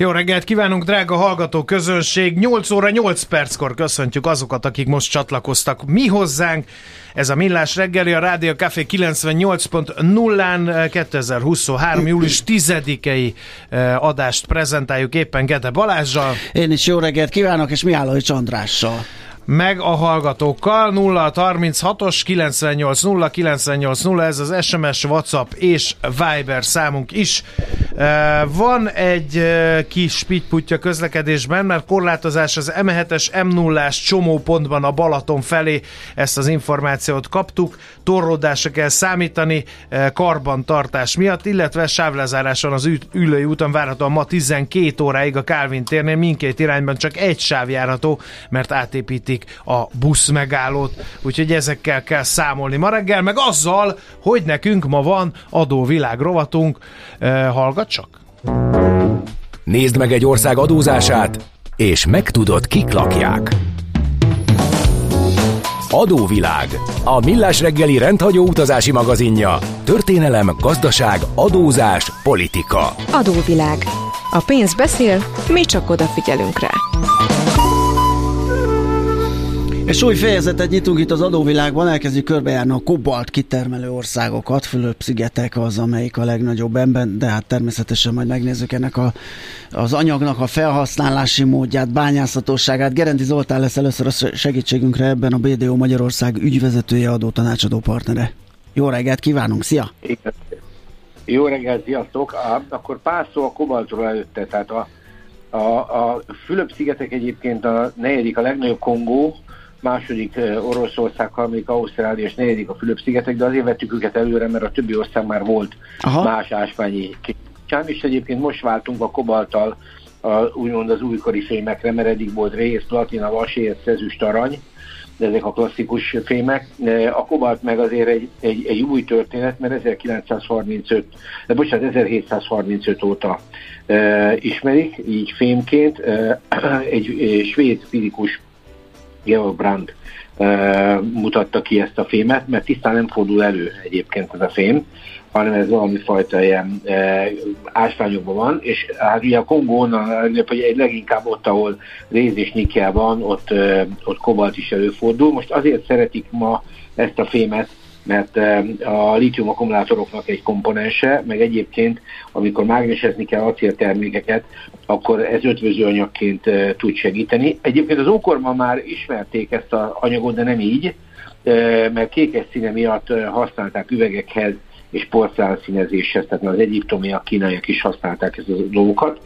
Jó reggelt kívánunk, drága hallgató közönség! 8 óra 8 perckor köszöntjük azokat, akik most csatlakoztak mi hozzánk. Ez a Millás reggeli, a Rádió Café 98.0-án 2023. július 10-i eh, adást prezentáljuk éppen Gede Balázsjal. Én is jó reggelt kívánok, és Mihály Csandrással meg a hallgatókkal 0 36-os 98 0 98 0 ez az SMS, WhatsApp és Viber számunk is. Van egy kis pitputja közlekedésben, mert korlátozás az M7-es, M0-ás csomópontban a Balaton felé ezt az információt kaptuk. Torlódásra kell számítani karbantartás miatt, illetve sávlezáráson az ülői úton várhatóan ma 12 óráig a Kálvin térnél mindkét irányban csak egy sáv járható, mert átépítik a busz megállót, úgyhogy ezekkel kell számolni ma reggel, meg azzal, hogy nekünk ma van adóvilág rovatunk. Hallgat csak! Nézd meg egy ország adózását, és megtudod, kik lakják. Adóvilág. A millás reggeli rendhagyó utazási magazinja. Történelem, gazdaság, adózás, politika. Adóvilág. A pénz beszél, mi csak odafigyelünk rá. És új fejezetet nyitunk itt az adóvilágban, elkezdjük körbejárni a kobalt kitermelő országokat. Fülöp-szigetek az, amelyik a legnagyobb ebben, de hát természetesen majd megnézzük ennek a, az anyagnak a felhasználási módját, bányászatóságát. Gerendi Zoltán lesz először a segítségünkre ebben a BDO Magyarország ügyvezetője, adó tanácsadó partnere. Jó reggelt kívánunk, szia! Jó reggelt, sziasztok! Akkor pár szó a kobaltról előtte, tehát a, a, a Fülöp-szigetek egyébként a negyedik, a legnagyobb Kongó, második Oroszország, harmadik Ausztrália és negyedik a Fülöp-szigetek, de azért vettük őket előre, mert a többi ország már volt Aha. más ásványi kicsán, és egyébként most váltunk a kobalttal a, úgymond az újkori fémekre, mert eddig volt rész, platina, vasér, szezüst, arany, de ezek a klasszikus fémek. A kobalt meg azért egy, egy, egy új történet, mert 1935, de bocsánat, 1735 óta e, ismerik, így fémként. E, egy, egy svéd fizikus Georg Brandt mutatta ki ezt a fémet, mert tisztán nem fordul elő egyébként ez a fém, hanem ez valami fajta ilyen e, ásványokban van, és hát ugye a Kongón, egy leginkább ott, ahol réz és nikkel van, ott, e, ott kobalt is előfordul. Most azért szeretik ma ezt a fémet, mert a lítium akkumulátoroknak egy komponense, meg egyébként, amikor mágnesezni kell acéltermékeket, akkor ez ötvözőanyagként tud segíteni. Egyébként az ókorban már ismerték ezt az anyagot, de nem így, mert kékes színe miatt használták üvegekhez és porcelán színezéshez, tehát az egyiptomiak, kínaiak is használták ezt a dolgokat.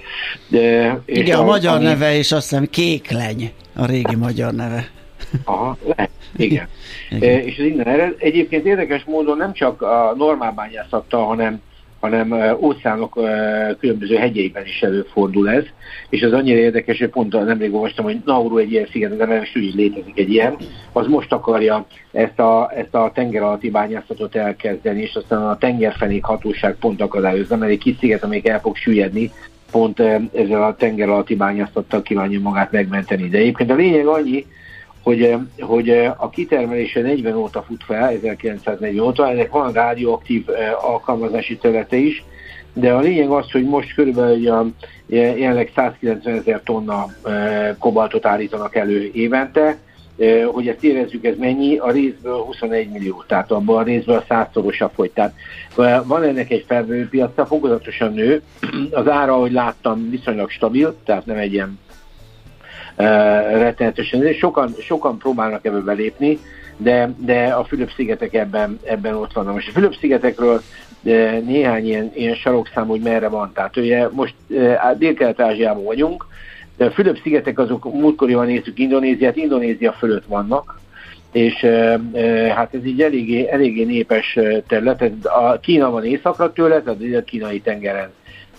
De, és Igen, a, a magyar ami... neve is azt hiszem kékleny, a régi magyar neve. Aha, lehet. Igen. Igen. E, és az innen ered. Egyébként érdekes módon nem csak a normál bányászattal, hanem hanem e, óceánok e, különböző hegyeiben is előfordul ez, és az annyira érdekes, hogy pont nemrég olvastam, hogy Nauru egy ilyen sziget, de nem is úgy létezik egy ilyen, az most akarja ezt a, ezt a tenger alatti bányászatot elkezdeni, és aztán a tengerfenék hatóság pont akadályozza, mert egy kis sziget, amelyik el fog süllyedni, pont ezzel a tenger alatti bányászattal kívánja magát megmenteni. De egyébként a lényeg annyi, hogy, eh, hogy eh, a kitermelése 40 óta fut fel, 1940 óta, ennek van rádióaktív eh, alkalmazási területe is, de a lényeg az, hogy most körülbelül a, jelenleg 190 ezer tonna kobaltot állítanak elő évente, hogy ezt érezzük, ez mennyi, a részből 21 millió, tehát abban a részből a százszorosabb fogy. Tehát van ennek egy felvevő piaca, fokozatosan nő, az ára, ahogy láttam, viszonylag stabil, tehát nem egy ilyen rettenetesen. Sokan, sokan próbálnak ebbe belépni, de, de a Fülöp-szigetek ebben, ebben ott vannak. Most a Fülöp-szigetekről néhány ilyen, ilyen sarokszám, hogy merre van. Tehát ugye most Dél-Kelet-Ázsiában vagyunk, de a Fülöp-szigetek azok múltkoriban néztük Indonéziát, Indonézia fölött vannak, és hát ez így eléggé, eléggé népes terület. A Kína van északra tőle, tehát a kínai tengeren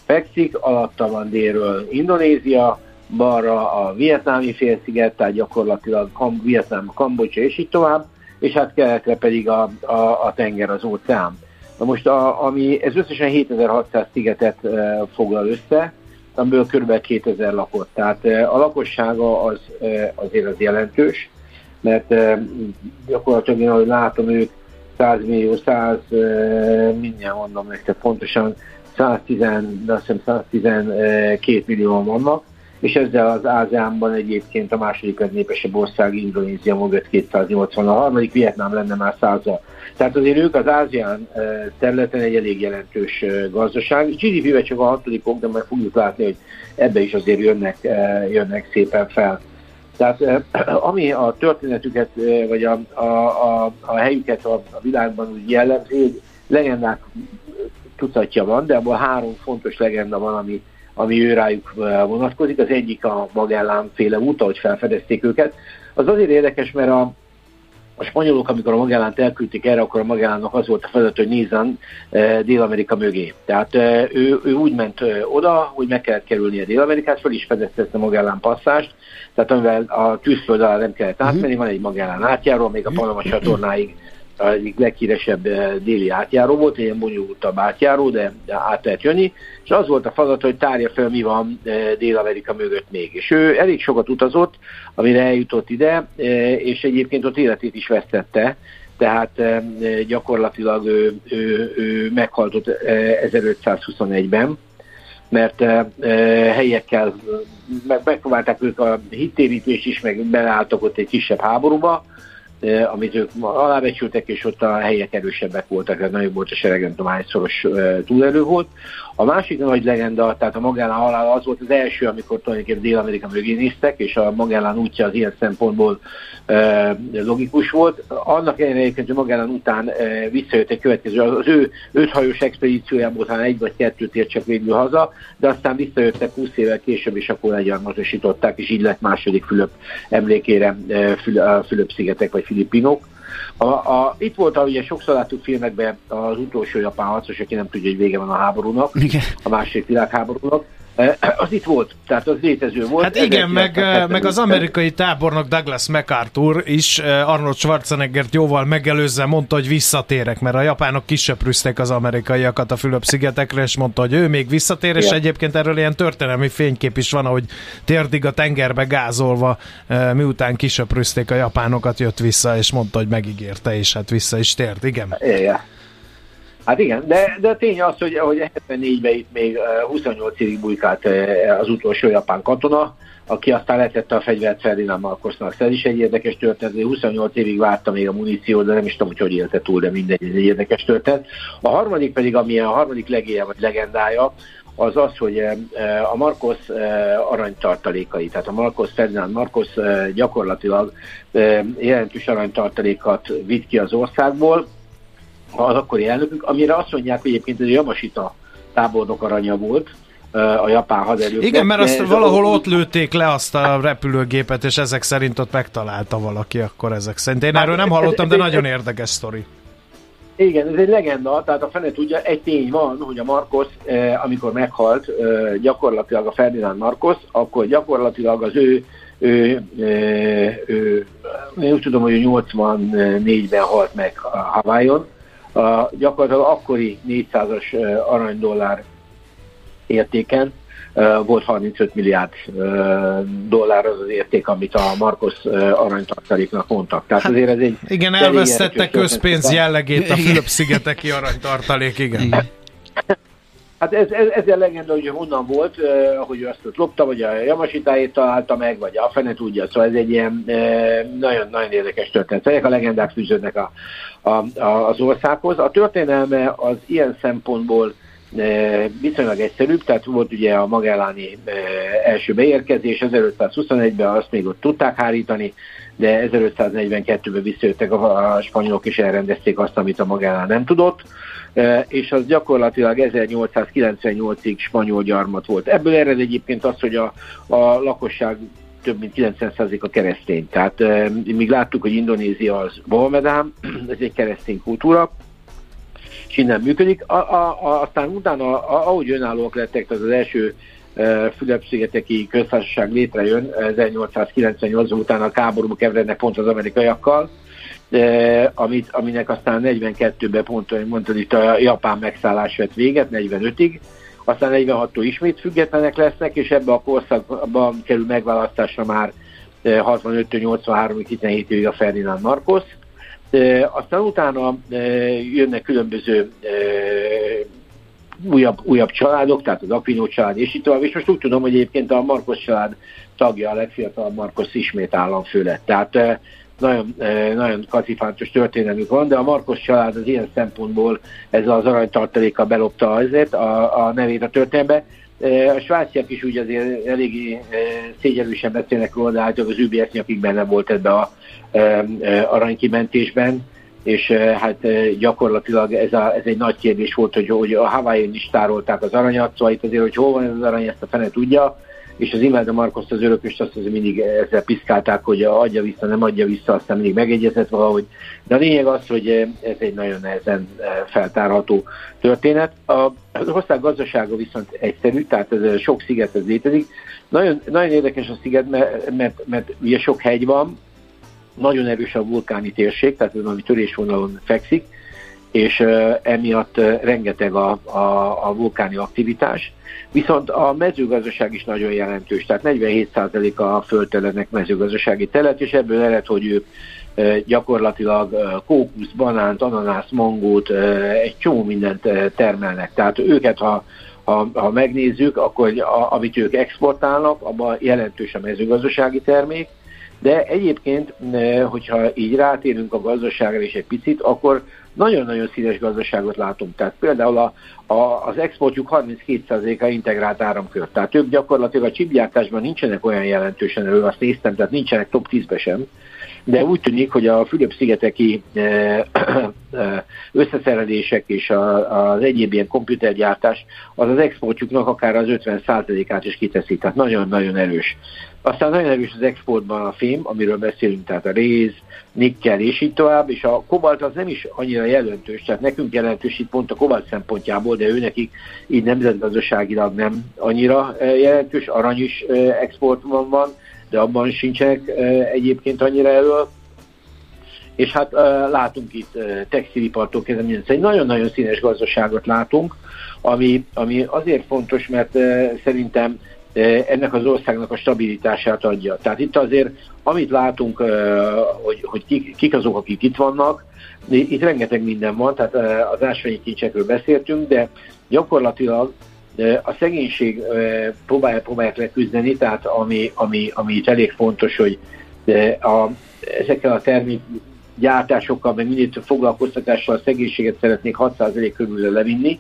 fekszik, alatta van délről Indonézia, balra a vietnámi félsziget, tehát gyakorlatilag Kam- Vietnám, Kambodzsa és így tovább, és hát keletre pedig a, a, a tenger, az óceán. Na most, a, ami, ez összesen 7600 szigetet e, foglal össze, amiből kb. 2000 lakott. Tehát e, a lakossága az e, azért az jelentős, mert e, gyakorlatilag én, ahogy látom, ők 100 millió, 100, e, mindjárt mondom nektek pontosan, 110, de azt hiszem 112 millió vannak, és ezzel az Áziánban egyébként a második legnépesebb ország Indonézia mögött 280, a harmadik Vietnám lenne már 100 Tehát azért ők az Ázián területen egy elég jelentős gazdaság. GDP-vel csak a hatodikok, de majd fogjuk látni, hogy ebbe is azért jönnek, jönnek szépen fel. Tehát ami a történetüket, vagy a, a, a, a helyüket a, a világban úgy jellemzi, legendák tucatja van, de abban három fontos legenda van, ami, ami ő rájuk vonatkozik. Az egyik a Magellán féle út, ahogy felfedezték őket. Az azért érdekes, mert a, a spanyolok, amikor a Magellánt elküldték erre, akkor a Magellánnak az volt a feladat, hogy nézzen Dél-Amerika mögé. Tehát ő, ő úgy ment oda, hogy meg kellett kerülni a Dél-Amerikát, fel is fedezte ezt a Magellán passzást, tehát amivel a tűzföld alá nem kellett átmenni, mhm. van egy Magellán átjáró, még a Panama csatornáig egyik leghíresebb eh, déli átjáró volt, ilyen bonyolultabb átjáró, de át lehet jönni, és az volt a feladat, hogy tárja fel, mi van eh, Dél-Amerika mögött még. És ő elég sokat utazott, amire eljutott ide, eh, és egyébként ott életét is vesztette, tehát gyakorlatilag ő, ő, ő meghalt ott 1521-ben, mert helyekkel megpróbálták ők a hittérítést is, meg beleálltak ott egy kisebb háborúba, amit ők alábecsültek, és ott a helyek erősebbek voltak, ez nagyobb volt a sereg, nem tudom hányszoros túlerő volt. A másik nagy legenda, tehát a Magellán halála az volt az első, amikor tulajdonképpen Dél-Amerika mögé néztek, és a Magellán útja az ilyen szempontból e, logikus volt. Annak ellenére egyébként, hogy Magellán után e, visszajött egy következő, az ő öthajós expedíciójában után egy vagy kettőt ért csak végül haza, de aztán visszajöttek 20 évvel később, és akkor legyarmatosították, és így lett második Fülöp emlékére e, Fülöp-szigetek vagy Filippinok. A, a, itt volt, ugye sokszor láttuk filmekben az utolsó japán harcos, aki nem tudja, hogy vége van a háborúnak, Igen. a második világháborúnak. Az itt volt, tehát az létező volt. Hát igen, meg, meg az amerikai tábornok Douglas MacArthur is Arnold Schwarzeneggert jóval megelőzve mondta, hogy visszatérek, mert a japánok kisöprűzték az amerikaiakat a Fülöp-szigetekre, és mondta, hogy ő még visszatér, és egyébként erről ilyen történelmi fénykép is van, ahogy térdig a tengerbe gázolva, miután kisöprűzték a japánokat, jött vissza, és mondta, hogy megígérte, és hát vissza is tért, igen. Igen. Hát igen, de, de a tény az, hogy, hogy 74-ben itt még 28 évig bujkált az utolsó japán katona, aki aztán letette a fegyvert Ferdinand Marcosnak. Ez is egy érdekes történet, 28 évig várta még a muníció, de nem is tudom, hogy hogy élte túl, de mindegy, ez egy érdekes történet. A harmadik pedig, ami a harmadik legéje vagy legendája, az az, hogy a Marcos aranytartalékai, tehát a Marcos Ferdinand Marcos gyakorlatilag jelentős aranytartalékat vitt ki az országból, az akkori elnökük, amire azt mondják, hogy egyébként ez a Yamashita tábornok aranya volt, a japán haderők. Igen, mert azt valahol ott lőtték le azt a repülőgépet, és ezek szerint ott megtalálta valaki akkor ezek szerint. Én erről nem hallottam, de nagyon érdekes sztori. Igen, ez egy legenda, tehát a fene tudja, egy tény van, hogy a Marcos, amikor meghalt, gyakorlatilag a Ferdinand Marcos, akkor gyakorlatilag az ő, ő, ő, ő én úgy tudom, hogy 84-ben halt meg a Hawaiion, a gyakorlatilag akkori 400-as aranydollár értéken volt 35 milliárd dollár az az érték, amit a Marcos aranytartaléknak mondtak. Tehát hát, azért ez egy... Igen, elvesztette közpénz jellegét a Fülöp-szigeteki aranytartalék, igen. Hát ez, ez, ezzel legenda, hogy honnan volt, eh, hogy ő azt ott lopta, vagy a Jamasitájét találta meg, vagy a fene tudja. Szóval ez egy ilyen nagyon-nagyon eh, érdekes történet. Ezek a legendák fűződnek a, a, a, az országhoz. A történelme az ilyen szempontból eh, viszonylag egyszerűbb, tehát volt ugye a Magelláni első beérkezés, 1521-ben azt még ott tudták hárítani, de 1542-ben visszajöttek a, a spanyolok és elrendezték azt, amit a Magellán nem tudott és az gyakorlatilag 1898-ig spanyol gyarmat volt. Ebből ered egyébként az, hogy a, a lakosság több mint 90% a keresztény. Tehát míg láttuk, hogy Indonézia az Mohamedán, ez egy keresztény kultúra, és innen működik. A, a, a, aztán utána, a, ahogy önállóak lettek, az az első Fülöp-szigeteki köztársaság létrejön 1898 után a káborúba keverednek pont az amerikaiakkal, amit, aminek aztán 42-ben pont, mondtad itt a japán megszállás vett véget, 45-ig, aztán 46-tól ismét függetlenek lesznek, és ebbe a korszakban kerül megválasztásra már 65-től 83-ig, 17 évig a Ferdinand Marcos. Aztán utána jönnek különböző újabb, újabb családok, tehát az Aquino család, és itt tovább, és most úgy tudom, hogy egyébként a Marcos család tagja, a legfiatalabb Marcos ismét államfő lett. Tehát nagyon, nagyon kacifántos történelmük van, de a Markos család az ilyen szempontból ez az aranytartaléka belopta azért a, a nevét a történetbe. A svájciak is úgy azért eléggé szégyenlősen beszélnek róla, de általában az UBS akik benne volt ebbe a aranykimentésben, és hát gyakorlatilag ez, a, ez egy nagy kérdés volt, hogy, hogy a Hawaii-n is tárolták az aranyat, szóval itt azért, hogy hol van ez az arany, ezt a fene tudja, és az Imelda Markoszt az örököst azt azért mindig ezzel piszkálták, hogy adja vissza, nem adja vissza, aztán mindig megegyezett valahogy. De a lényeg az, hogy ez egy nagyon nehezen feltárható történet. Az ország gazdasága viszont egyszerű, tehát ez sok sziget ez létezik. Nagyon, nagyon érdekes a sziget, mert, mert, mert ugye sok hegy van, nagyon erős a vulkáni térség, tehát ez ami törésvonalon fekszik, és emiatt rengeteg a, a, a vulkáni aktivitás. Viszont a mezőgazdaság is nagyon jelentős, tehát 47% a földtelennek mezőgazdasági telet, és ebből ered, hogy ők gyakorlatilag kókusz, banánt, ananász, mangót, egy csomó mindent termelnek. Tehát őket, ha, ha, ha megnézzük, akkor a, amit ők exportálnak, abban jelentős a mezőgazdasági termék, de egyébként, hogyha így rátérünk a gazdaságra is egy picit, akkor nagyon-nagyon színes gazdaságot látunk. Tehát például a, a, az exportjuk 32%-a integrált áramkör. Tehát ők gyakorlatilag a csipgyártásban nincsenek olyan jelentősen elő, azt néztem, tehát nincsenek top 10-be sem. De úgy tűnik, hogy a Fülöp-szigeteki összeszerelések és az egyéb ilyen komputergyártás az az exportjuknak akár az 50%-át is kiteszi, tehát nagyon-nagyon erős. Aztán nagyon erős az exportban a fém, amiről beszélünk, tehát a réz, nikkel és így tovább, és a kobalt az nem is annyira jelentős, tehát nekünk jelentős itt pont a kobalt szempontjából, de ő nekik így nemzetgazdaságilag nem annyira jelentős, arany is exportban van, de abban sincsenek egyébként annyira elő. És hát látunk itt textilipartól kezdve minden. Szóval egy nagyon-nagyon színes gazdaságot látunk, ami, ami azért fontos, mert szerintem ennek az országnak a stabilitását adja. Tehát itt azért, amit látunk, hogy, hogy kik, kik azok, akik itt vannak, itt rengeteg minden van, tehát az ásványi kincsekről beszéltünk, de gyakorlatilag a szegénység próbálják, próbálják leküzdeni, tehát ami, ami, ami itt elég fontos, hogy a, ezekkel a termék gyártásokkal, meg több foglalkoztatással a szegénységet szeretnék 6% körül levinni,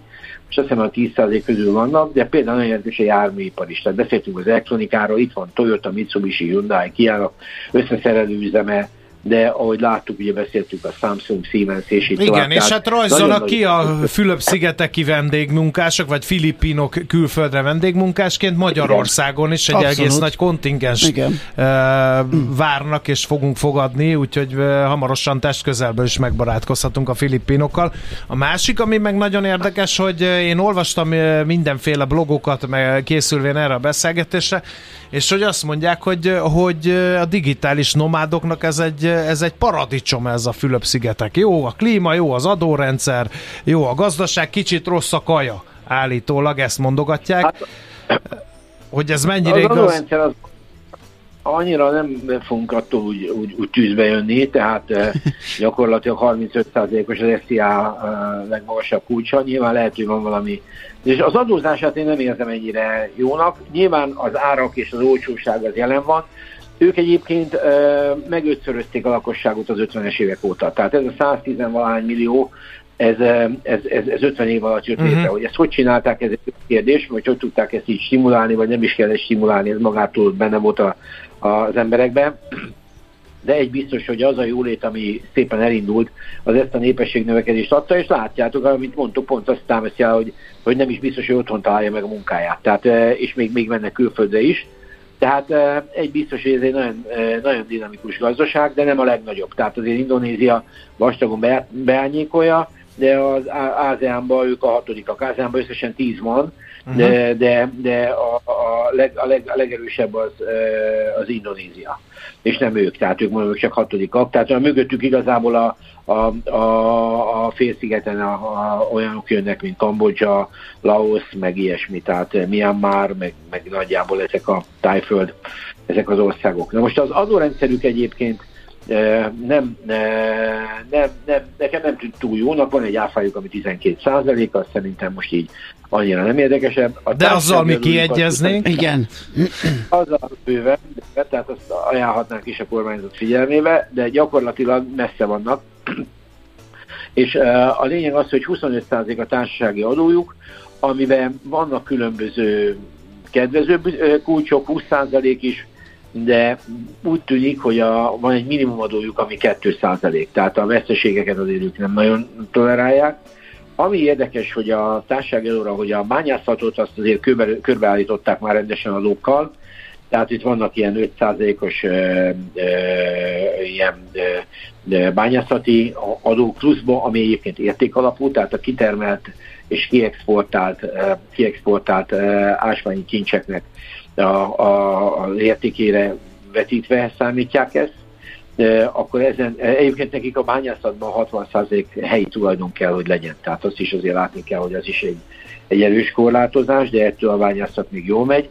és azt hiszem a 10% közül vannak, de például nagyon jelentős a járműipar is. Tehát beszéltünk az elektronikáról, itt van Toyota, Mitsubishi, Hyundai, Kia összeszerelő üzeme, de ahogy láttuk, ugye beszéltük a Samsung, Siemens és így Igen, tovább. és hát rajzolnak ki a Fülöp-szigeteki vendégmunkások, vagy filipinok külföldre vendégmunkásként Magyarországon is egy Abszolút. egész nagy kontingens Igen. Várnak és fogunk fogadni, úgyhogy hamarosan test közelből is megbarátkozhatunk a filipinokkal. A másik, ami meg nagyon érdekes, hogy én olvastam mindenféle blogokat, meg készülvén erre a beszélgetésre, és hogy azt mondják, hogy, hogy a digitális nomádoknak ez egy, ez egy paradicsom ez a Fülöp-szigetek. Jó a klíma, jó az adórendszer, jó a gazdaság, kicsit rossz a kaja. Állítólag ezt mondogatják. Hát, hogy ez mennyire az igaz? Adórendszer az annyira nem fogunk attól úgy, úgy, úgy tűzbe jönni, tehát eh, gyakorlatilag 35%-os az SZIA eh, legmagasabb kulcsa, nyilván lehet, hogy van valami. És az adózását én nem érzem ennyire jónak, nyilván az árak és az olcsóság az jelen van, ők egyébként megötszörözték a lakosságot az 50-es évek óta. Tehát ez a 110 valahány millió, ez, ez, ez, ez 50 év alatt jött uh-huh. létre. Hogy ezt hogy csinálták, ez egy kérdés, vagy hogy tudták ezt így stimulálni, vagy nem is kell stimulálni, ez magától benne volt a, az emberekben. De egy biztos, hogy az a jólét, ami szépen elindult, az ezt a népességnövekedést adta, és látjátok, amit mondtuk, pont azt támasztja, hogy, hogy nem is biztos, hogy otthon találja meg a munkáját. Tehát, és még, még mennek külföldre is. Tehát egy biztos, hogy ez egy nagyon, nagyon dinamikus gazdaság, de nem a legnagyobb. Tehát azért Indonézia vastagon beányékolja, de az ASEAN-ban ők a hatodikak. ASEAN-ban összesen tíz van, uh-huh. de, de, de a, a, leg, a, leg, a legerősebb az, az Indonézia, és nem ők, tehát ők mondjuk csak hatodikak. Tehát a mögöttük igazából a, a, a, a félszigeten a, a, olyanok jönnek, mint Kambodzsa, Laos, meg ilyesmi, tehát Myanmar, meg, meg nagyjából ezek a tájföld, ezek az országok. Na most az adórendszerük egyébként nem, nem, nem, nekem nem tűnt túl jónak, van egy áfájuk, ami 12 százalék, azt szerintem most így annyira nem érdekesebb. A de azzal mi kiegyeznénk? Igen. Azzal bőven, tehát azt ajánlhatnánk is a kormányzat figyelmébe, de gyakorlatilag messze vannak. És a lényeg az, hogy 25% a társasági adójuk, amiben vannak különböző kedvező kulcsok, 20% is, de úgy tűnik, hogy a, van egy minimumadójuk, ami 2%, tehát a veszteségeket azért ők nem nagyon tolerálják. Ami érdekes, hogy a társaság előre, hogy a bányászatot azt azért körbe, körbeállították már rendesen adókkal, tehát itt vannak ilyen 5%-os ö, ö, ilyen ö, bányászati adók pluszba, ami egyébként értékalapú, tehát a kitermelt és kiexportált, kiexportált ásványi kincseknek a, a, az értékére vetítve számítják ezt, akkor ezen, egyébként nekik a bányászatban 60% helyi tulajdon kell, hogy legyen. Tehát azt is azért látni kell, hogy az is egy, egy erős korlátozás, de ettől a bányászat még jól megy.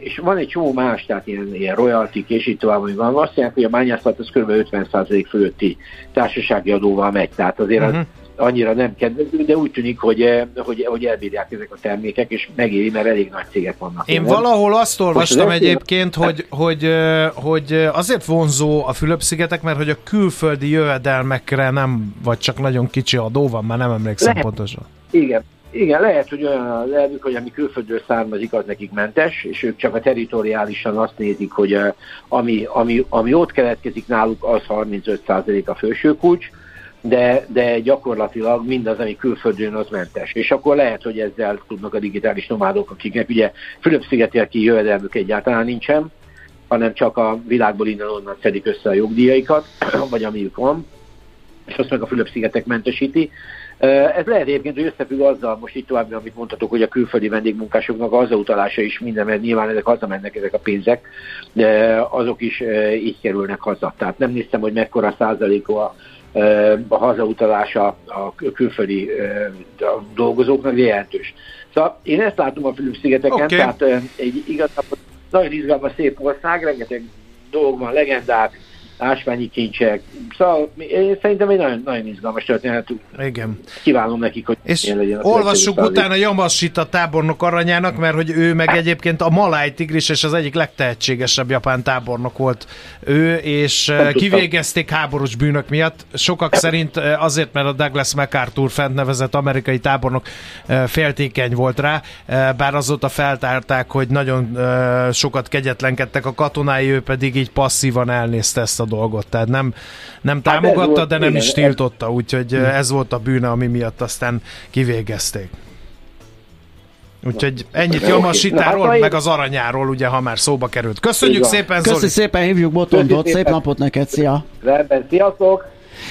És van egy csomó más, tehát ilyen, ilyen royalty és így tovább, ami van. Azt jelenti, hogy a bányászat az kb. 50% fölötti társasági adóval megy. Tehát azért uh-huh. Annyira nem kedvező, de úgy tűnik, hogy, eh, hogy, hogy elbírják ezek a termékek, és megéri, mert elég nagy cégek vannak. Én valahol azt olvastam egyébként, hogy, hogy, eh, hogy azért vonzó a Fülöp-szigetek, mert hogy a külföldi jövedelmekre nem, vagy csak nagyon kicsi adó van, már nem emlékszem lehet, pontosan. Igen, igen, lehet, hogy olyan az elvük, hogy ami külföldről származik, az nekik mentes, és ők csak a territoriálisan azt nézik, hogy eh, ami, ami, ami ott keletkezik náluk, az 35% a felső kulcs, de, de gyakorlatilag mindaz, ami külföldön, az mentes. És akkor lehet, hogy ezzel tudnak a digitális nomádok, akiknek ugye Fülöp-szigetélki jövedelmük egyáltalán nincsen, hanem csak a világból innen-onnan szedik össze a jogdíjaikat, vagy amiük van, és azt meg a Fülöp-szigetek mentesíti. Ez lehet egyébként, hogy összefügg azzal, most itt tovább, amit mondhatok, hogy a külföldi vendégmunkásoknak az utalása is minden, mert nyilván ezek hazamennek ezek a pénzek, azok is így kerülnek haza. Tehát nem néztem, hogy mekkora százaléka a a hazautalása a külföldi dolgozóknak jelentős. Szóval én ezt látom a Fülöp-szigeteken, okay. tehát egy igazából nagyon izgalmas szép ország, rengeteg dolog van, legendák, ásványi kincsek. Szóval én szerintem egy nagyon, nagyon izgalmas történet. Igen. Kívánom nekik, hogy és legyen olvassuk utána Yamashita tábornok aranyának, mert hogy ő meg egyébként a Maláj tigris és az egyik legtehetségesebb japán tábornok volt ő, és Nem eh, kivégezték tudtam. háborús bűnök miatt. Sokak szerint eh, azért, mert a Douglas MacArthur fent nevezett amerikai tábornok eh, féltékeny volt rá, bár azóta feltárták, hogy nagyon sokat kegyetlenkedtek a katonái, ő pedig így passzívan elnézte ezt a dolgot, tehát nem, nem hát támogatta, volt, de nem igen, is tiltotta, úgyhogy ez, ez volt a bűne, ami miatt aztán kivégezték. Úgyhogy ennyit Jamasitáról, hát, meg az aranyáról, ugye, ha már szóba került. Köszönjük szépen, Zoli! Köszönjük szépen, hívjuk Botondot, szép napot neked, szia! Rendben, sziasztok!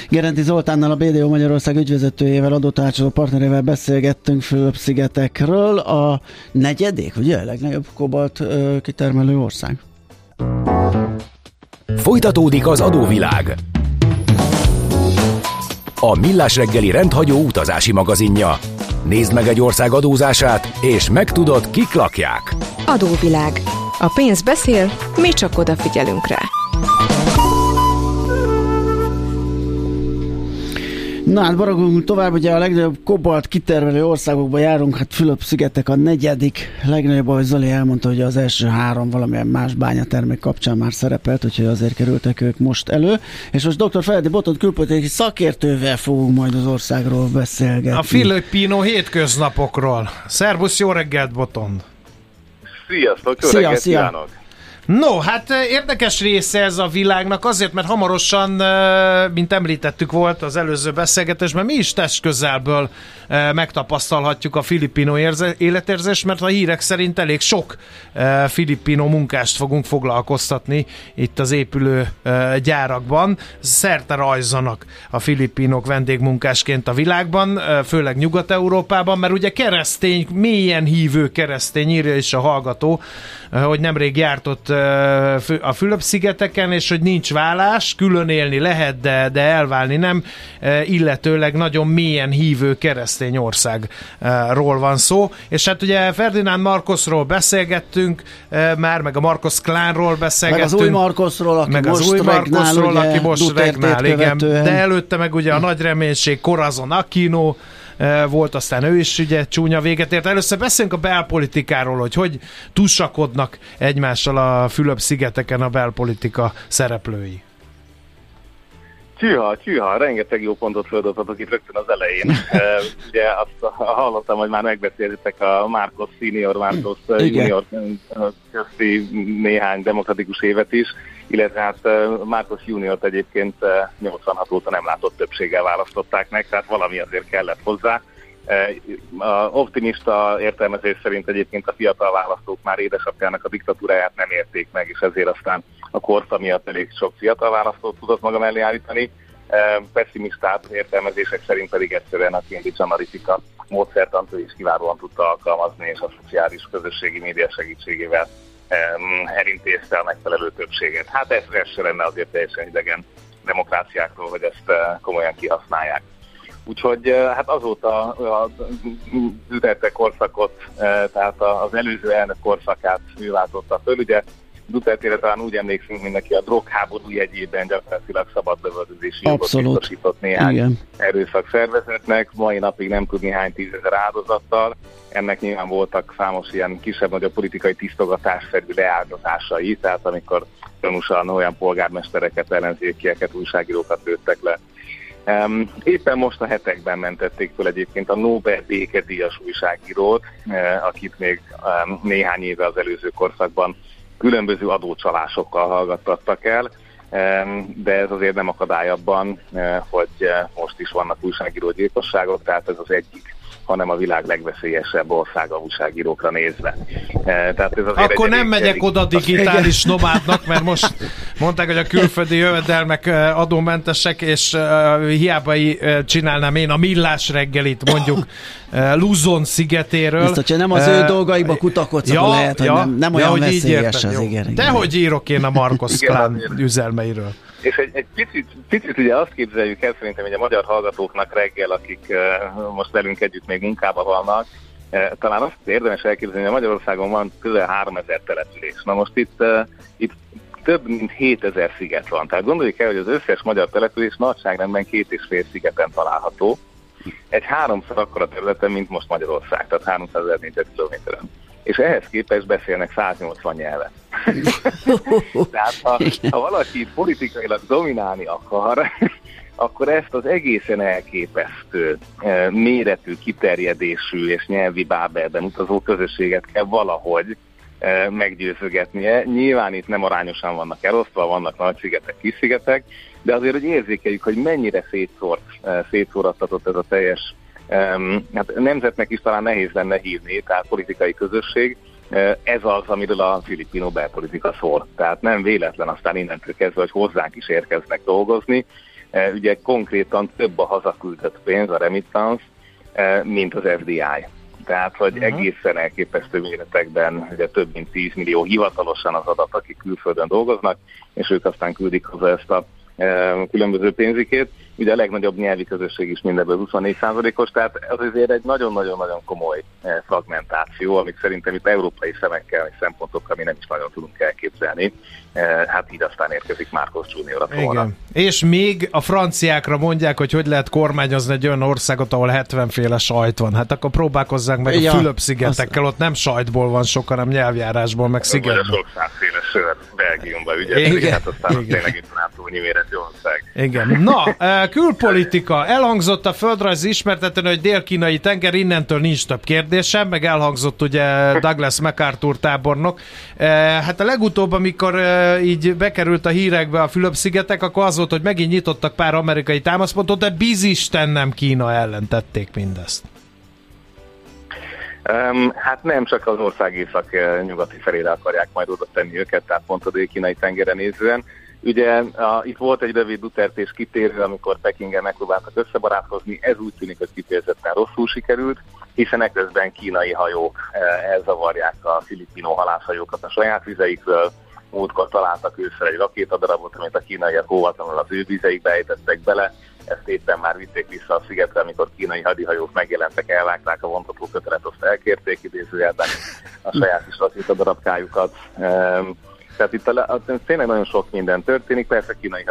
Gerendi Zoltánnal, a BDO Magyarország ügyvezetőjével, adótárcsoló partnerével beszélgettünk Fülöp-szigetekről. A negyedik, ugye, a legnagyobb kobalt kitermelő ország. Folytatódik az adóvilág. A Millás reggeli rendhagyó utazási magazinja. Nézd meg egy ország adózását, és megtudod, kik lakják. Adóvilág. A pénz beszél, mi csak odafigyelünk rá. Na hát baragunk tovább, ugye a legnagyobb kobalt kitermelő országokba járunk, hát Fülöp-szigetek a negyedik legnagyobb, ahogy Zoli elmondta, hogy az első három valamilyen más bányatermék kapcsán már szerepelt, úgyhogy azért kerültek ők most elő. És most dr. Feledi Botont külpolitikai szakértővel fogunk majd az országról beszélgetni. A Filippino hétköznapokról. Szervusz, jó reggelt, Botond! Sziasztok, jó szia, reggelt szia. kívánok! No, hát érdekes része ez a világnak azért, mert hamarosan, mint említettük volt az előző beszélgetésben, mi is test közelből megtapasztalhatjuk a filipino életérzést, mert a hírek szerint elég sok filipino munkást fogunk foglalkoztatni itt az épülő gyárakban. Szerte rajzanak a filipinok vendégmunkásként a világban, főleg Nyugat-Európában, mert ugye keresztény, mélyen hívő keresztény írja is a hallgató, hogy nemrég jártott a Fülöp-szigeteken, és hogy nincs vállás, külön élni lehet, de, de elválni nem, illetőleg nagyon mélyen hívő keresztény országról van szó. És hát ugye Ferdinand Marcosról beszélgettünk már, meg a Marcos klánról beszélgettünk. Meg az új Marcosról, aki meg most az új Marcosról, regnál, aki most regnál, igen. De előtte meg ugye a nagy reménység Corazon Aquino, volt, aztán ő is ugye csúnya véget ért. Először beszéljünk a belpolitikáról, hogy hogy tusakodnak egymással a Fülöp-szigeteken a belpolitika szereplői. Csüha, csüha, rengeteg jó pontot földobtatok itt rögtön az elején. uh, ugye azt hallottam, hogy már megbeszéltek a Márkos Senior, Márkos Junior közti néhány demokratikus évet is, illetve hát Márkos Juniort egyébként 86 óta nem látott többséggel választották meg, tehát valami azért kellett hozzá. A optimista értelmezés szerint egyébként a fiatal választók már édesapjának a diktatúráját nem érték meg, és ezért aztán a korta miatt elég sok fiatal választót tudott maga mellé állítani. Pessimistább értelmezések szerint pedig egyszerűen a Cambridge Analytica módszertant is kiválóan tudta alkalmazni, és a szociális közösségi média segítségével elintézte a megfelelő többséget. Hát ez, ez se lenne azért teljesen idegen demokráciákról, hogy ezt komolyan kihasználják. Úgyhogy hát azóta a Duterte korszakot, tehát az előző elnök korszakát ő váltotta föl. Ugye Duterte talán úgy emlékszünk mindenki a drogháború jegyében gyakorlatilag szabad lövöldözési jogot biztosított néhány Igen. erőszak szervezetnek. Mai napig nem tudni hány tízezer áldozattal. Ennek nyilván voltak számos ilyen kisebb-nagyobb politikai tisztogatásszerű leáldozásai, tehát amikor gyanúsan olyan polgármestereket, ellenzékieket, újságírókat lőttek le. Éppen most a hetekben mentették fel egyébként a Nobel békedíjas újságírót, uh, akit még néhány éve az előző korszakban különböző adócsalásokkal hallgattattak el, de ez azért nem akadály abban, uh, hogy uh, most is vannak újságíró gyilkosságok, tehát ez az egyik hanem a világ legveszélyesebb országa újságírókra nézve. E, tehát ez azért Akkor nem megyek elég... oda digitális nomádnak, mert most mondták, hogy a külföldi jövedelmek e, adómentesek, és uh, hiába csinálnám én a millás reggelit mondjuk Luzon szigetéről. Biztos, hogy nem az ő dolgaiba kutakodsz, ja, lehet, ja, hogy nem, nem olyan ja, veszélyes az, igen. De hogy írok én a Marcos Klán üzelmeiről? És egy, egy picit, picit ugye azt képzeljük el szerintem, hogy a magyar hallgatóknak reggel, akik most velünk együtt még munkában vannak, uh, talán azt érdemes elképzelni, hogy Magyarországon van közel 3000 település. Na most itt, itt több mint 7000 sziget van. Tehát gondoljuk el, hogy az összes magyar település nagyságrendben két és fél szigeten található. Egy háromszor akkora területen, mint most Magyarország, tehát 300 ezer négyzetkilométeren és ehhez képest beszélnek 180 nyelvet. Tehát ha, ha valaki politikailag dominálni akar, akkor ezt az egészen elképesztő eh, méretű, kiterjedésű és nyelvi bábelben utazó közösséget kell valahogy eh, meggyőzögetnie. Nyilván itt nem arányosan vannak elosztva, vannak nagy szigetek, kis szigetek, de azért, hogy érzékeljük, hogy mennyire szétszórt, eh, szétszórattatott ez a teljes hát nemzetnek is talán nehéz lenne hívni, tehát politikai közösség, ez az, amiről a filipino belpolitika szól. Tehát nem véletlen aztán innentől kezdve, hogy hozzánk is érkeznek dolgozni. Ugye konkrétan több a hazaküldött pénz, a remittance, mint az FDI. Tehát, hogy uh-huh. egészen elképesztő méretekben, ugye több mint 10 millió hivatalosan az adat, akik külföldön dolgoznak, és ők aztán küldik haza ezt a különböző pénzikét. Ugye a legnagyobb nyelvi közösség is mindebből 24%-os, tehát ez azért egy nagyon-nagyon-nagyon komoly fragmentáció, amit szerintem itt európai szemekkel, és szempontokkal mi nem is nagyon tudunk elképzelni. Hát így aztán érkezik Márkos Junior a Igen. És még a franciákra mondják, hogy hogy lehet kormányozni egy olyan országot, ahol 70 féle sajt van. Hát akkor próbálkozzák meg ja, a Fülöp-szigetekkel, ott nem sajtból van sok, hanem nyelvjárásból, meg szigetből. Sok sör Belgiumba ügyet, hát aztán Igen. tényleg itt túlnyi méretű ország. Igen. Na, külpolitika. Elhangzott a földrajz ismertetően, hogy dél-kínai tenger, innentől nincs több kérdésem, meg elhangzott ugye Douglas MacArthur tábornok. Hát a legutóbb, amikor így bekerült a hírekbe a Fülöp-szigetek, akkor az volt, hogy megint nyitottak pár amerikai támaszpontot, de bizisten nem Kína ellen tették mindezt. Um, hát nem csak az ország észak-nyugati felére akarják majd oda tenni őket, tehát pont a dél-kínai tengeren nézően. Ugye a, itt volt egy rövid Duterte kitérő, amikor Pekingen megpróbáltak összebarátkozni, ez úgy tűnik, hogy kifejezetten rosszul sikerült, hiszen eközben kínai hajók eh, elzavarják a filipino halászhajókat a saját vizeikről, múltkor találtak ősszel egy rakétadarabot, amit a kínaiak óvatlanul az ő vizeikbe ejtettek bele, ezt éppen már vitték vissza a szigetre, amikor kínai hadihajók megjelentek, elvágták a vontató kötelet, azt elkérték idézőjelben a saját is rakétadarabkájukat. Um, tehát itt a, a, tényleg nagyon sok minden történik, persze kínai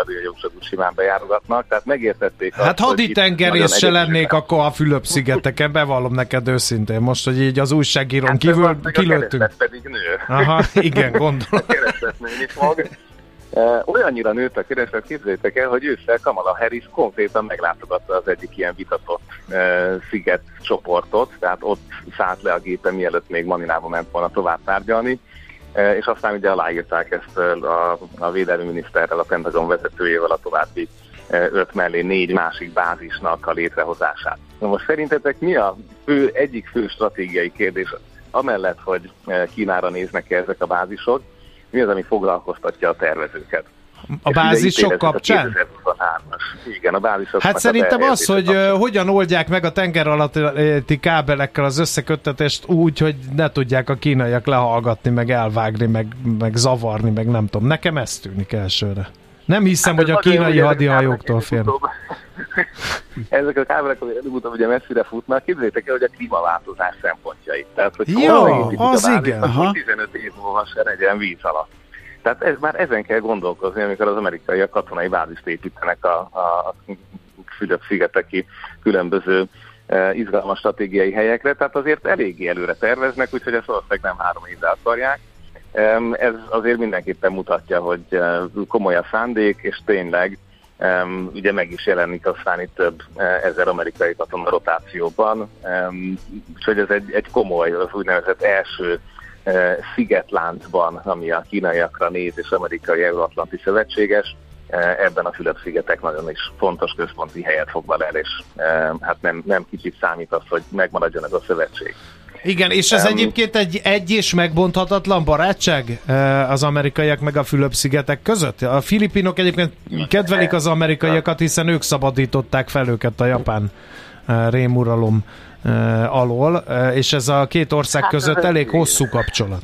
úgy simán bejárogatnak, tehát megértették Hát haditengerész se lennék akkor a Fülöp-szigeteken, bevallom neked őszintén, most, hogy így az újságírón hát kívül kilőttünk. A pedig nő. Aha, igen, gondolom. a nőni fog. E, olyannyira nőtt a kereslet, képzeljétek el, hogy ősszel Kamala Harris konkrétan meglátogatta az egyik ilyen vitatott e, sziget csoportot, tehát ott szállt le a gépe, mielőtt még Maninába ment volna tovább tárgyalni, és aztán ugye aláírták ezt e, a, a védelmi miniszterrel, a Pentagon vezetőjével a további e, öt mellé négy másik bázisnak a létrehozását. Na most szerintetek mi a fő, egyik fő stratégiai kérdés, amellett, hogy Kínára néznek -e ezek a bázisok, mi az, ami foglalkoztatja a tervezőket? A bázisok kapcsán? A Igen, a bázisok. Hát szerintem az, hogy kapcsán. hogyan oldják meg a tenger alatti kábelekkel az összeköttetést úgy, hogy ne tudják a kínaiak lehallgatni, meg elvágni, meg, meg zavarni, meg nem tudom. Nekem ez tűnik elsőre. Nem hiszem, hát hogy a kínai hadihajóktól fél. Ezek a kábelek előbb-utóbb ugye messzire futnak. Képzeljétek el, hogy a klímaváltozás szempontjait. Tehát, hogy Jó, az igen. 15 év múlva se legyen víz alatt. Tehát ez, már ezen kell gondolkozni, amikor az amerikaiak katonai bázist építenek a, a Fülöp-szigeteki különböző e, izgalmas stratégiai helyekre, tehát azért eléggé előre terveznek, úgyhogy ezt valószínűleg nem három évre akarják. E, ez azért mindenképpen mutatja, hogy e, komoly a szándék, és tényleg ugye meg is jelenik aztán itt több ezer amerikai katona rotációban, úgyhogy ez egy, egy komoly, az úgynevezett első szigetláncban, ami a kínaiakra néz, és amerikai euróatlanti szövetséges, ebben a Fülöp-szigetek nagyon is fontos központi helyet foglal el, és hát nem, nem kicsit számít az, hogy megmaradjon ez a szövetség. Igen, és ez um, egyébként egy egy és megbonthatatlan barátság az amerikaiak meg a Fülöp-szigetek között? A filipinok egyébként kedvelik az amerikaiakat, hiszen ők szabadították fel őket a japán rémuralom alól, és ez a két ország hát, között elég hosszú kapcsolat.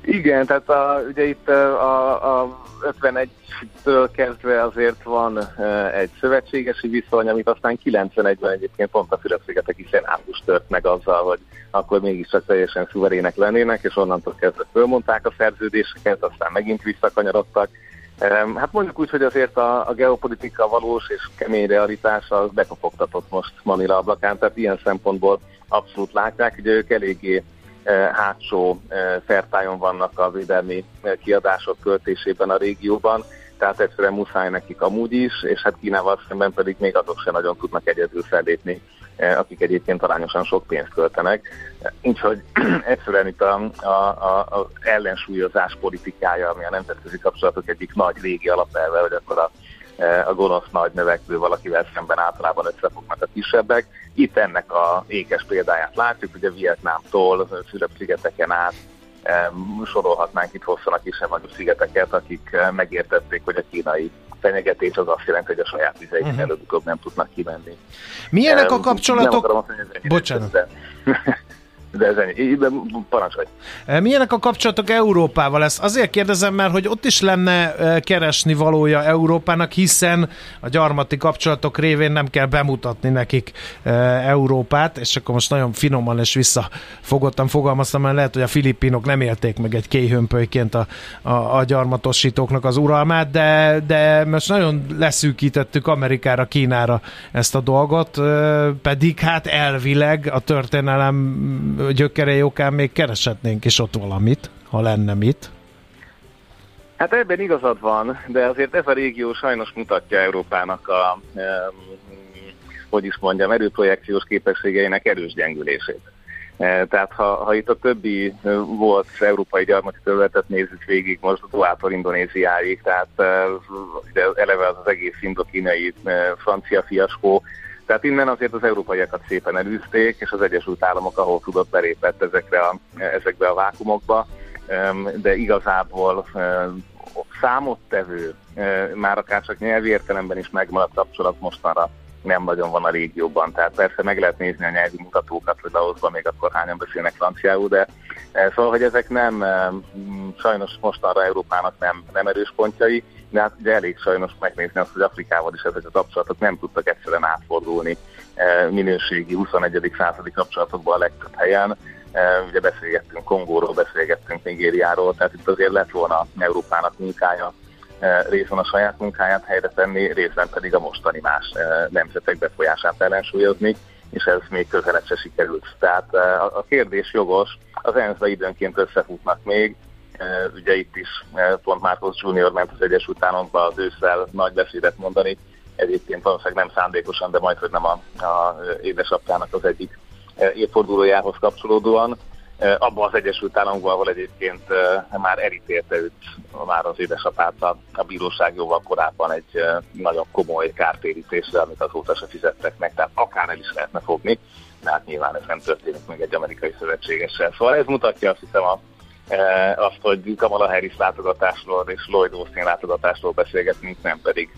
Igen, tehát a, ugye itt a, a 51-től kezdve azért van egy szövetségesi viszony, amit aztán 91-ben egyébként pont a Fülöp-szigeteki szenátus tört meg azzal, hogy akkor mégiscsak teljesen szuverének lennének, és onnantól kezdve fölmondták a szerződéseket, aztán megint visszakanyarodtak. Hát mondjuk úgy, hogy azért a, a geopolitika valós és kemény realitás az bekopogtatott most Manila ablakán, tehát ilyen szempontból abszolút látják, hogy ők eléggé e, hátsó e, fertájon vannak a védelmi e, kiadások költésében a régióban, tehát egyszerűen muszáj nekik amúgy is, és hát Kínával szemben pedig még azok sem nagyon tudnak egyedül fellépni, akik egyébként arányosan sok pénzt költenek. Úgyhogy egyszerűen itt a, ellensúlyozás politikája, ami a nemzetközi kapcsolatok egyik nagy régi alapelve, hogy akkor a, a gonosz nagy növekvő valakivel szemben általában összefognak a kisebbek. Itt ennek a ékes példáját látjuk, a Vietnámtól, Fülöp-szigeteken át sorolhatnánk itt hosszan a kisebb nagyobb szigeteket, akik megértették, hogy a kínai fenyegetés az azt jelenti, hogy a saját vizeik uh-huh. előbb-utóbb nem tudnak kimenni. Milyenek a kapcsolatok? Nem akarom azt mondani, Bocsánat. De ez ennyi. Parancsolj. E, milyenek a kapcsolatok Európával? Ezt azért kérdezem, mert hogy ott is lenne e, keresni valója Európának, hiszen a gyarmati kapcsolatok révén nem kell bemutatni nekik e, Európát, és akkor most nagyon finoman és visszafogottan fogalmaztam, mert lehet, hogy a filipinok nem élték meg egy kéhömpölyként a, a, a gyarmatosítóknak az uralmát, de, de most nagyon leszűkítettük Amerikára, Kínára ezt a dolgot, pedig hát elvileg a történelem gyökerei okán még kereshetnénk is ott valamit, ha lenne mit. Hát ebben igazad van, de azért ez a régió sajnos mutatja Európának a, hogy is mondjam, erőprojekciós képességeinek erős gyengülését. E, tehát ha, ha itt a többi volt európai gyarmati területet nézzük végig, most Duától Indonéziáig, tehát de eleve az az egész indokínai francia fiaskó, tehát innen azért az európaiakat szépen elűzték, és az Egyesült Államok, ahol tudott, belépett ezekre a, ezekbe a vákumokba, de igazából számottevő, már akár csak nyelvi értelemben is megmaradt kapcsolat mostanra nem nagyon van a régióban. Tehát persze meg lehet nézni a nyelvi mutatókat, hogy Laoszban még akkor hányan beszélnek franciául, de szóval, hogy ezek nem, sajnos mostanra Európának nem, nem erős pontjai, de hát ugye elég sajnos megnézni azt, hogy Afrikával is ezek a kapcsolatok nem tudtak egyszerűen átfordulni minőségi 21. századi kapcsolatokban a legtöbb helyen. Ugye beszélgettünk Kongóról, beszélgettünk Nigériáról, tehát itt azért lett volna Európának munkája részben a saját munkáját helyre tenni, részben pedig a mostani más nemzetek befolyását ellensúlyozni, és ez még közelebb se sikerült. Tehát a kérdés jogos, az ensz időnként összefutnak még, ugye itt is pont Marcos Junior ment az Egyesült Államokba az ősszel nagy beszédet mondani, egyébként valószínűleg nem szándékosan, de majd, hogy nem a, a édesapjának az egyik évfordulójához kapcsolódóan. Abban az Egyesült Államokban, ahol egyébként már elítélte őt, már az édesapát a, a bíróság jóval korábban egy nagyon komoly kártérítésre, amit azóta se fizettek meg, tehát akár el is lehetne fogni, de hát nyilván ez nem történik meg egy amerikai szövetségessel. Szóval ez mutatja azt hiszem a, azt, hogy Kamala Harris látogatásról és Lloyd Austin látogatásról beszélgetünk, nem pedig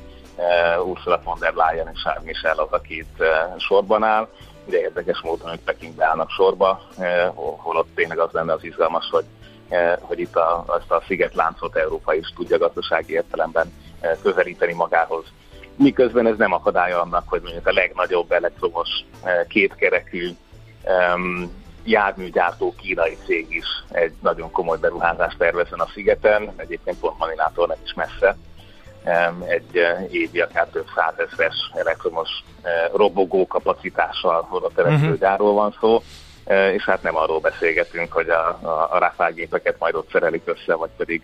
Ursula von der Leyen és Charles Michel az, aki itt sorban áll. Ugye érdekes módon, hogy Pekingbe állnak sorba, hol ott tényleg az lenne az izgalmas, hogy, hogy itt a, azt a szigetláncot Európa is tudja gazdasági értelemben közelíteni magához. Miközben ez nem akadálya annak, hogy mondjuk a legnagyobb elektromos kétkerekű járműgyártó kínai cég is egy nagyon komoly beruházást tervezzen a szigeten, egyébként pont Manilától nem is messze, egy eh, évi akár több százezres elektromos eh, robogó kapacitással oda települő uh-huh. gyárról van szó, eh, és hát nem arról beszélgetünk, hogy a, a, a Rafale gépeket majd ott szerelik össze, vagy pedig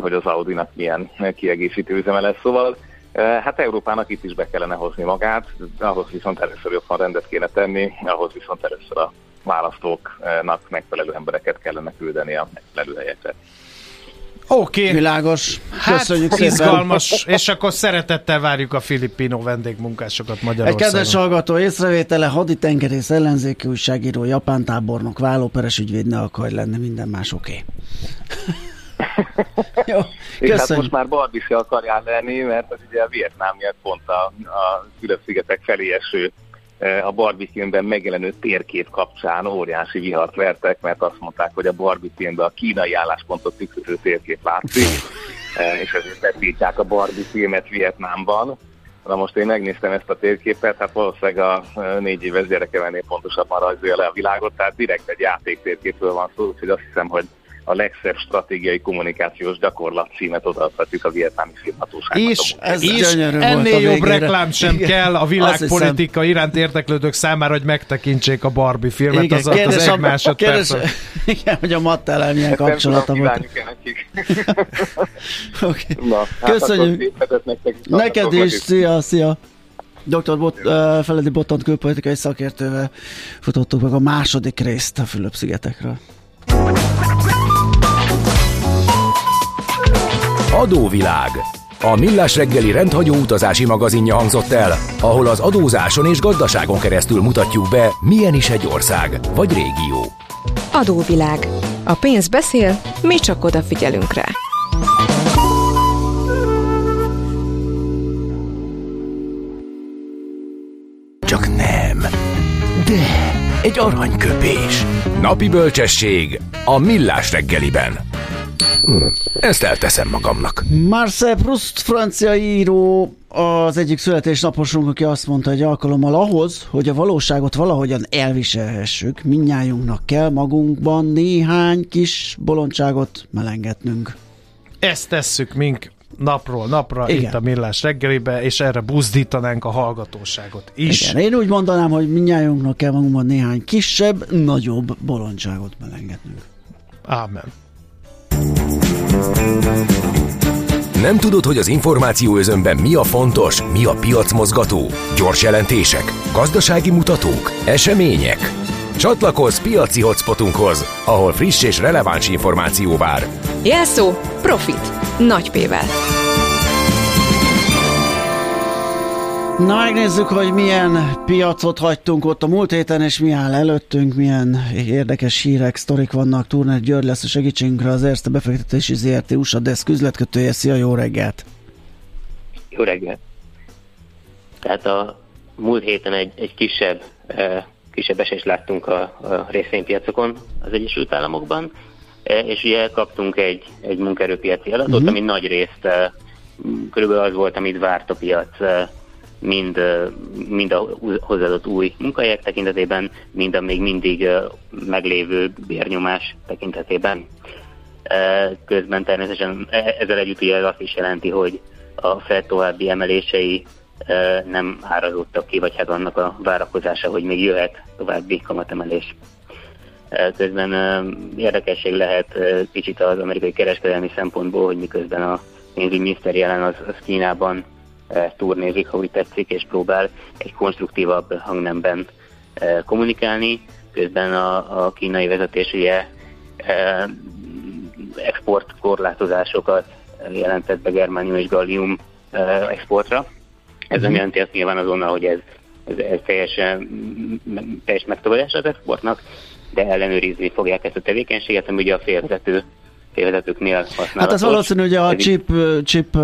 hogy az Audi-nak milyen kiegészítő üzeme lesz. Szóval Hát Európának itt is be kellene hozni magát, ahhoz viszont először jobban rendet kéne tenni, ahhoz viszont először a választóknak megfelelő embereket kellene küldeni a megfelelő helyekre. Oké. Okay. Világos. Hát, Köszönjük hát, izgalmas, és akkor szeretettel várjuk a filipino vendégmunkásokat Magyarországon. Egy kedves hallgató észrevétele, haditengerész, ellenzéki újságíró, japán tábornok, vállóperes ügyvéd ne akar lenni, minden más oké. Okay. Jó, és hát most már Barbie se akarjál lenni, mert az ugye a Vietnám miatt pont a, a Fülöp-szigetek felé eső a Barbie filmben megjelenő térkép kapcsán óriási vihart vertek, mert azt mondták, hogy a Barbie filmben a kínai álláspontot tükröző térkép látszik, és ezért betiltják a Barbie filmet Vietnámban. Na most én megnéztem ezt a térképet, hát valószínűleg a négy éves gyerekemenél pontosabban rajzolja le a világot, tehát direkt egy játék térképről van szó, úgyhogy azt hiszem, hogy a legszebb stratégiai kommunikációs gyakorlat címet odaadhatjuk a vietnámi filmhatóságnak. És, ez és ennél jobb reklám sem Igen. kell a világpolitika iránt érdeklődők számára, hogy megtekintsék a Barbie filmet, Igen, az kérdés, az egy másodperc. Igen, hogy a Mattel milyen kapcsolata volt. okay. Na, hát Köszönjük. Nektek, Neked is, szia, szia. Dr. Bot, uh, Feledi Botont külpolitikai szakértővel futottuk meg a második részt a Fülöp-szigetekről. Adóvilág. A Millás reggeli rendhagyó utazási magazinja hangzott el, ahol az adózáson és gazdaságon keresztül mutatjuk be, milyen is egy ország vagy régió. Adóvilág. A pénz beszél, mi csak odafigyelünk rá. Csak nem. De egy aranyköpés. Napi bölcsesség a Millás reggeliben. Ezt elteszem magamnak. Marcel Proust, francia író, az egyik születésnaposunk, aki azt mondta egy alkalommal ahhoz, hogy a valóságot valahogyan elviselhessük, minnyájunknak kell magunkban néhány kis bolondságot melengetnünk. Ezt tesszük mink napról napra Igen. itt a Millás reggelibe, és erre buzdítanánk a hallgatóságot is. Igen. Én úgy mondanám, hogy minnyájunknak kell magunkban néhány kisebb, nagyobb bolondságot melengetnünk. Ámen. Nem tudod, hogy az információ özönben mi a fontos, mi a piacmozgató? Gyors jelentések, gazdasági mutatók, események? Csatlakozz piaci hotspotunkhoz, ahol friss és releváns információ vár. Jelszó Profit. Nagy P-vel. Na megnézzük, hogy milyen piacot hagytunk ott a múlt héten, és mi áll előttünk, milyen érdekes hírek, sztorik vannak. Turner György lesz a segítségünkre az Erste befektetési ZRT USA Desk üzletkötője. Szia, jó reggelt! Jó reggelt! Tehát a múlt héten egy, egy kisebb, eh, kisebb esést láttunk a, a részvénypiacokon az Egyesült Államokban, eh, és ugye kaptunk egy, egy munkaerőpiaci adatot, uh-huh. ami nagy részt eh, körülbelül az volt, amit várt a piac mind, mind a hozzáadott új munkahelyek tekintetében, mind a még mindig meglévő bérnyomás tekintetében. Közben természetesen e, ezzel együtt ugye azt is jelenti, hogy a Fed további emelései nem árazódtak ki, vagy hát annak a várakozása, hogy még jöhet további kamatemelés. Közben érdekesség lehet kicsit az amerikai kereskedelmi szempontból, hogy miközben a pénzügyminiszter jelen az, az Kínában turnézik, ha úgy tetszik, és próbál egy konstruktívabb hangnemben eh, kommunikálni. Közben a, a kínai vezetés ugye eh, export korlátozásokat jelentett be germánium és gallium exportra. Ez nem mhm. jelenti azt nyilván azonnal, hogy ez, ez, ez teljesen, teljes megtovagyása az exportnak, de ellenőrizni fogják ezt a tevékenységet, ami ugye a félvezető tévezetőknél használatos. Hát ez valószínű, hogy a chip, chip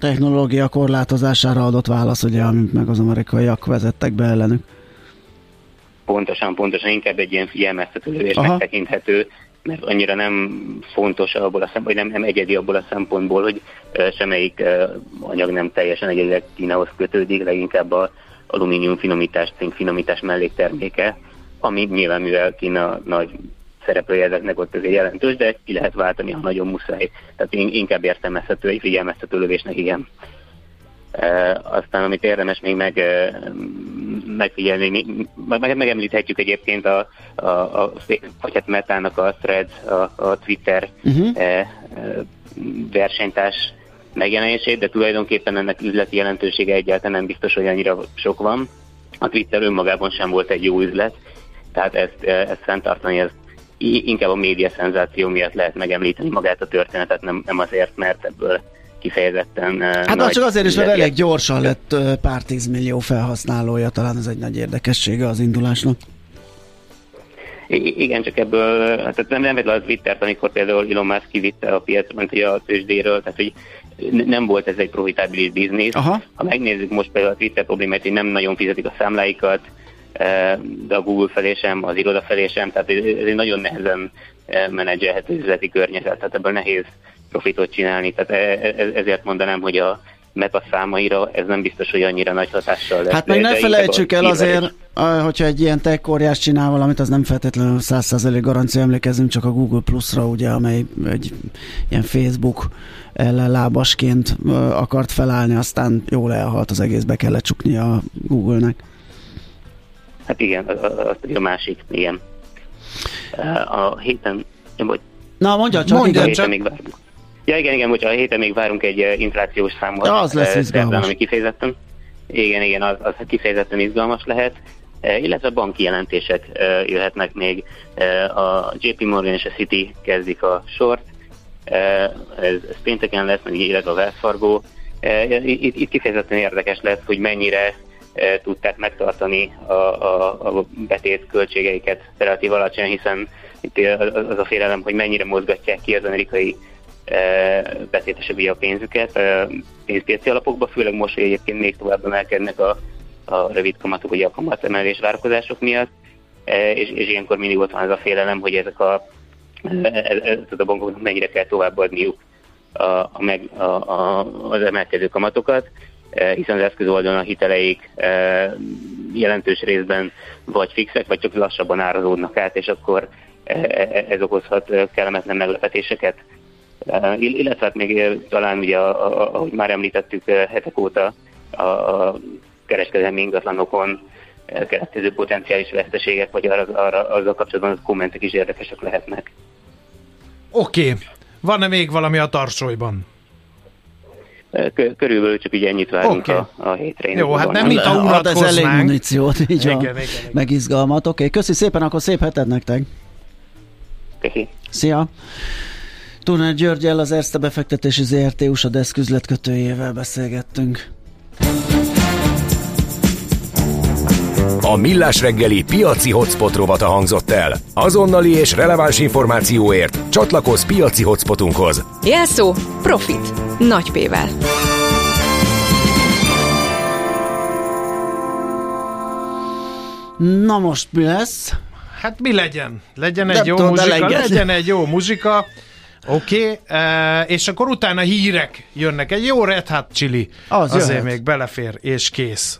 technológia korlátozására adott válasz, ugye, amit meg az amerikaiak vezettek be ellenük. Pontosan, pontosan, inkább egy ilyen figyelmeztető lövésnek tekinthető, mert annyira nem fontos abból a szempontból, vagy nem, nem egyedi abból a szempontból, hogy semmelyik anyag nem teljesen egyedileg Kínához kötődik, leginkább a alumínium finomítás, cink finomítás mellékterméke, ami nyilván mivel Kína nagy szereplője ezeknek ott azért jelentős, de ki lehet váltani, ha nagyon muszáj. Tehát inkább értelmezhető, egy figyelmeztető lövésnek, igen. E, aztán, amit érdemes még meg, megfigyelni, meg, megemlíthetjük egyébként a, a, a vagy hát Metának a thread, a, a Twitter uh-huh. e, versenytárs megjelenését, de tulajdonképpen ennek üzleti jelentősége egyáltalán nem biztos, hogy annyira sok van. A Twitter önmagában sem volt egy jó üzlet, tehát ezt, ezt fenntartani, ez inkább a média szenzáció miatt lehet megemlíteni magát a történetet, nem, nem azért, mert ebből kifejezetten Hát nagy csak azért is, mert elég gyorsan lett pár tízmillió felhasználója, talán ez egy nagy érdekessége az indulásnak. I- igen, csak ebből, hát nem, nem vett le a Twittert, amikor például Elon Musk kivitte a piacra, mint a tőzsdéről, tehát hogy nem volt ez egy profitabilis biznisz. Aha. Ha megnézzük most például a Twitter problémát, hogy nem nagyon fizetik a számláikat, de a Google felé sem, az iroda felé sem, tehát ez egy nagyon nehezen menedzselhető üzleti környezet, tehát ebből nehéz profitot csinálni, tehát e, e, ezért mondanám, hogy a meta számaira ez nem biztos, hogy annyira nagy hatással lesz. Hát meg ne felejtsük el azért, hogyha egy ilyen tech csinál valamit, az nem feltétlenül 100% garancia, emlékezünk csak a Google Plus-ra, ugye, amely egy ilyen Facebook ellenlábasként akart felállni, aztán jól elhalt az egész, be kellett csukni a Google-nek. Hát igen, az a másik, igen. A héten, vagy... Na, mondja csak, mondja igen, csak. Még várunk. Ja, igen, igen, hogy a héten még várunk egy inflációs számot. Ja, az lesz izgalmas. Ami kifejezetten, igen, igen, az, az kifejezetten izgalmas lehet. Illetve banki jelentések jöhetnek még. A JP Morgan és a City kezdik a sort. Ez, ez pénteken lesz, meg illetve a Wells Fargo. Itt, itt kifejezetten érdekes lesz, hogy mennyire tudták megtartani a, a, a betét költségeiket relatív alacsony, hiszen itt az a félelem, hogy mennyire mozgatják ki az amerikai e, betétesebbi a pénzüket e, pénzpiaci alapokba, főleg most, hogy egyébként még tovább emelkednek a, a rövid kamatok, ugye a kamatemelés várakozások miatt, és, és ilyenkor mindig ott van az a félelem, hogy ezek a, ez, a bankoknak mennyire kell továbbadniuk a, meg, a, a, az emelkedő kamatokat. Eh, hiszen az eszköz oldalon a hiteleik eh, jelentős részben vagy fixek, vagy csak lassabban árazódnak át, és akkor eh, ez okozhat kellemetlen meglepetéseket. Illetve hát még talán ugye, ahogy már említettük hetek óta, a kereskedelmi ingatlanokon keletkező potenciális veszteségek, vagy arra, arra, azzal kapcsolatban az kommentek is érdekesek lehetnek. Oké, okay. Van-e még valami a tarsolyban? Körülbelül csak így ennyit várunk okay. a, a hétre. Jó, hát nem mint a unatkoznánk. Ez elég muníciót, így igen, igen, igen. meg izgalmat. Oké, okay, köszi szépen, akkor szép heted nektek. Köszi. Szia. Turner Györgyel, az Erste befektetési ZRT USA Desk üzletkötőjével beszélgettünk. A Millás reggeli piaci hotspot rovata hangzott el. Azonnali és releváns információért csatlakozz piaci hotspotunkhoz. Jelszó Profit. Nagy P-vel. Na most mi lesz? Hát mi legyen? Legyen egy jó muzsika, legyen egy jó muzsika. Oké, okay, uh, és akkor utána hírek jönnek. Egy jó Red Hot Chili az azért jöhet. még belefér, és kész.